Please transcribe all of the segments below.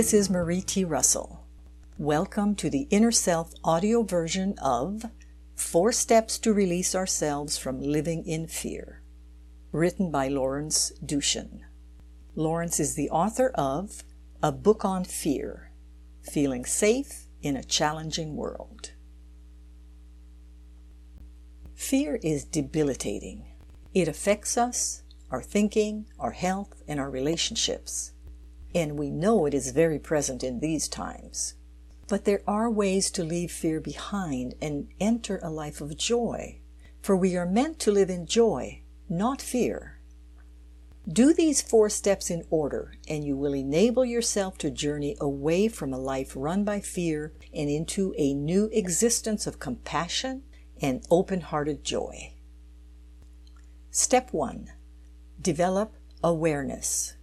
This is Marie T. Russell. Welcome to the Inner Self audio version of Four Steps to Release Ourselves from Living in Fear, written by Lawrence Doochin. Lawrence is the author of A Book on Fear Feeling Safe in a Challenging World. Fear is debilitating. It affects us, our thinking, our health, and our relationships and we know it is very present in these times. But there are ways to leave fear behind and enter a life of joy, for we are meant to live in joy, not fear. Do these four steps in order, and you will enable yourself to journey away from a life run by fear and into a new existence of compassion and open hearted joy. Step 1 Develop awareness.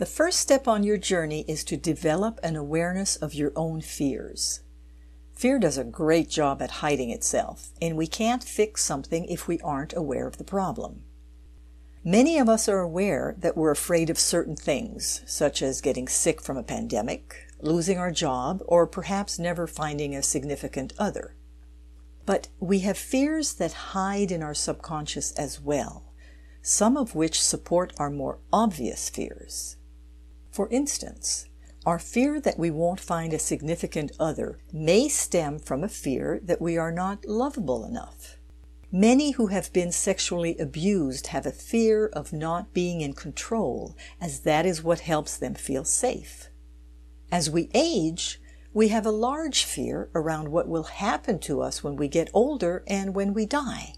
The first step on your journey is to develop an awareness of your own fears. Fear does a great job at hiding itself, and we can't fix something if we aren't aware of the problem. Many of us are aware that we're afraid of certain things, such as getting sick from a pandemic, losing our job, or perhaps never finding a significant other. But we have fears that hide in our subconscious as well, some of which support our more obvious fears. For instance, our fear that we won't find a significant other may stem from a fear that we are not lovable enough. Many who have been sexually abused have a fear of not being in control, as that is what helps them feel safe. As we age, we have a large fear around what will happen to us when we get older and when we die.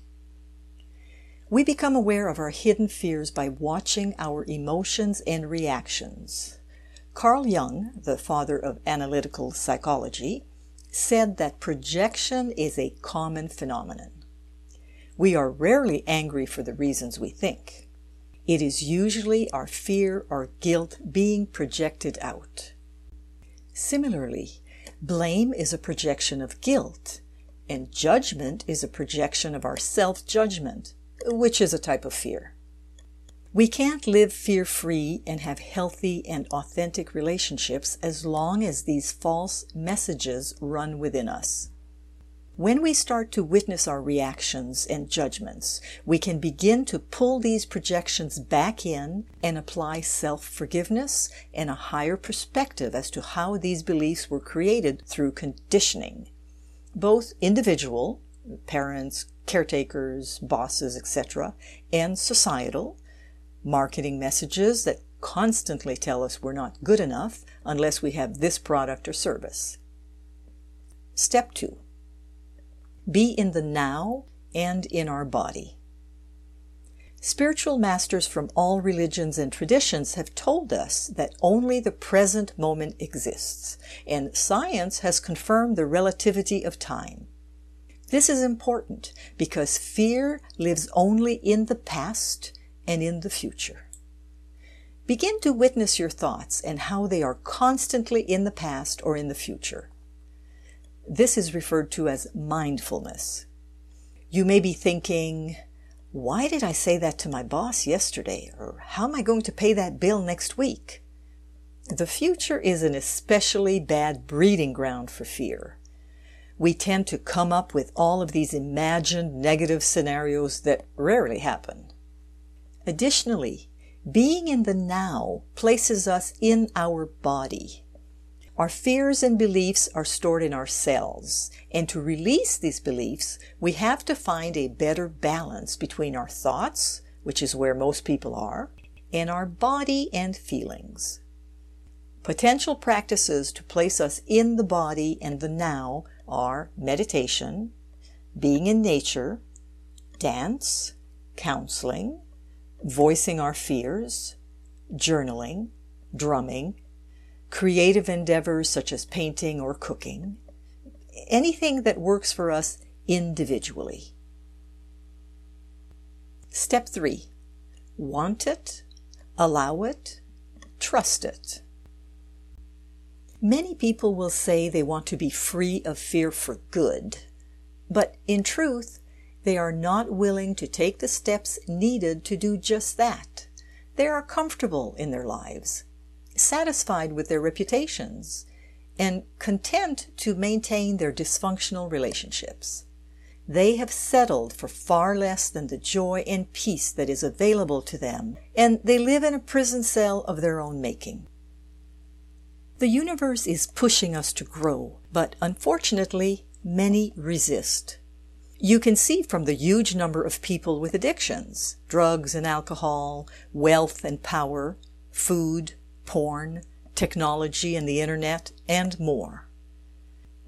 We become aware of our hidden fears by watching our emotions and reactions. Carl Jung, the father of analytical psychology, said that projection is a common phenomenon. We are rarely angry for the reasons we think. It is usually our fear or guilt being projected out. Similarly, blame is a projection of guilt, and judgment is a projection of our self judgment which is a type of fear. We can't live fear free and have healthy and authentic relationships as long as these false messages run within us. When we start to witness our reactions and judgments, we can begin to pull these projections back in and apply self forgiveness and a higher perspective as to how these beliefs were created through conditioning, both individual, parents, caretakers, bosses, etc., and societal, marketing messages that constantly tell us we're not good enough unless we have this product or service. Step 2 Be in the now and in our body. Spiritual masters from all religions and traditions have told us that only the present moment exists, and science has confirmed the relativity of time. This is important because fear lives only in the past and in the future. Begin to witness your thoughts and how they are constantly in the past or in the future. This is referred to as mindfulness. You may be thinking, why did I say that to my boss yesterday? Or how am I going to pay that bill next week? The future is an especially bad breeding ground for fear we tend to come up with all of these imagined negative scenarios that rarely happen. Additionally, being in the now places us in our body. Our fears and beliefs are stored in our cells, and to release these beliefs, we have to find a better balance between our thoughts, which is where most people are, and our body and feelings. Potential practices to place us in the body and the now are meditation, being in nature, dance, counseling, voicing our fears, journaling, drumming, creative endeavors such as painting or cooking, anything that works for us individually. Step 3 Want it, allow it, trust it. Many people will say they want to be free of fear for good, but in truth, they are not willing to take the steps needed to do just that. They are comfortable in their lives. satisfied with their reputations and content to maintain their dysfunctional relationships. They have settled for far less than the joy and peace that is available to them, and they live in a prison cell of their own making. The universe is pushing us to grow, but unfortunately, many resist. You can see from the huge number of people with addictions drugs and alcohol, wealth and power, food, porn, technology and the internet, and more.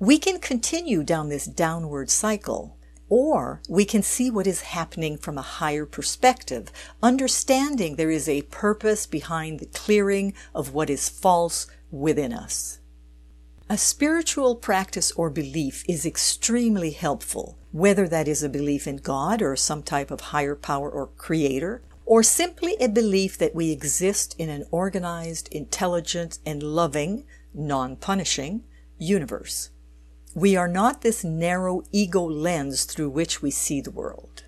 We can continue down this downward cycle, or we can see what is happening from a higher perspective, understanding there is a purpose behind the clearing of what is false within us. A spiritual practice or belief is extremely helpful, whether that is a belief in God or some type of higher power or creator, or simply a belief that we exist in an organized, intelligent, and loving, non punishing universe. We are not this narrow ego lens through which we see the world.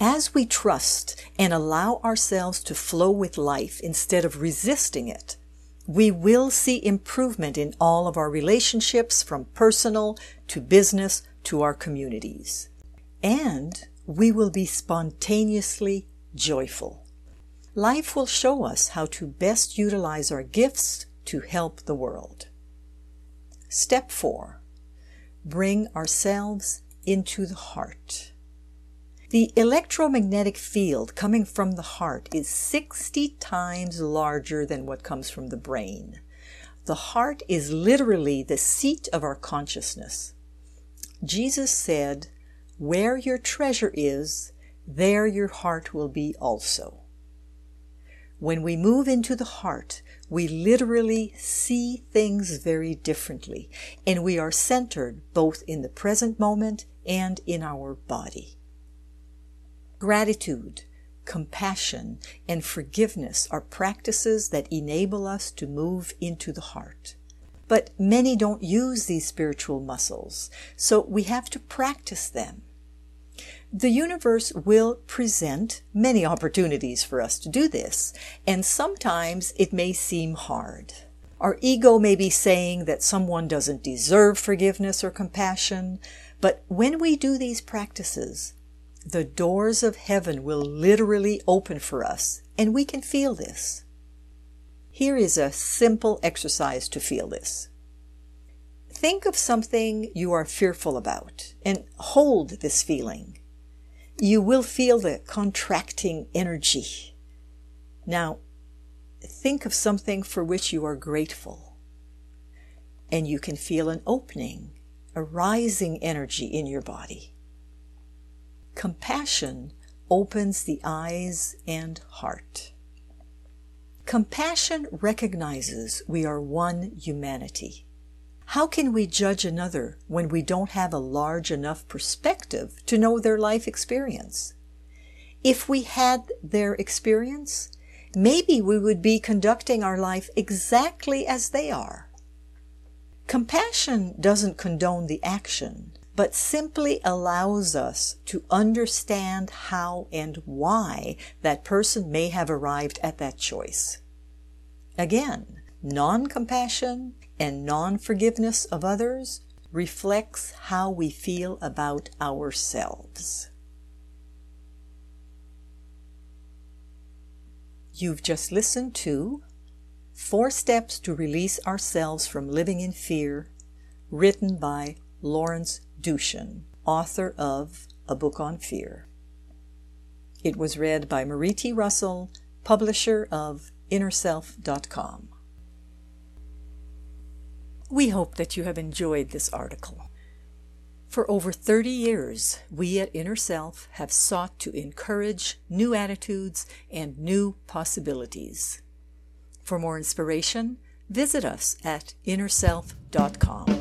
As we trust and allow ourselves to flow with life instead of resisting it, we will see improvement in all of our relationships from personal to business to our communities. And we will be spontaneously joyful. Life will show us how to best utilize our gifts to help the world. Step 4. Bring ourselves into the heart. The electromagnetic field coming from the heart is 60 times larger than what comes from the brain. The heart is literally the seat of our consciousness. Jesus said, Where your treasure is, there your heart will be also. When we move into the heart, we literally see things very differently, and we are centered both in the present moment and in our body. Gratitude, compassion, and forgiveness are practices that enable us to move into the heart. But many don't use these spiritual muscles, so we have to practice them. The universe will present many opportunities for us to do this, and sometimes it may seem hard. Our ego may be saying that someone doesn't deserve forgiveness or compassion, but when we do these practices, the doors of heaven will literally open for us, and we can feel this. Here is a simple exercise to feel this. Think of something you are fearful about and hold this feeling. You will feel the contracting energy. Now, think of something for which you are grateful. And you can feel an opening, a rising energy in your body. Compassion opens the eyes and heart. Compassion recognizes we are one humanity. How can we judge another when we don't have a large enough perspective to know their life experience? If we had their experience, maybe we would be conducting our life exactly as they are. Compassion doesn't condone the action, but simply allows us to understand how and why that person may have arrived at that choice. Again, non compassion and non forgiveness of others reflects how we feel about ourselves. You've just listened to Four Steps to Release Ourselves from Living in Fear, written by Lawrence Doochin, author of A Book on Fear. It was read by Marie T. Russell, publisher of InnerSelf.com. We hope that you have enjoyed this article. For over 30 years, we at Inner Self have sought to encourage new attitudes and new possibilities. For more inspiration, visit us at InnerSelf.com.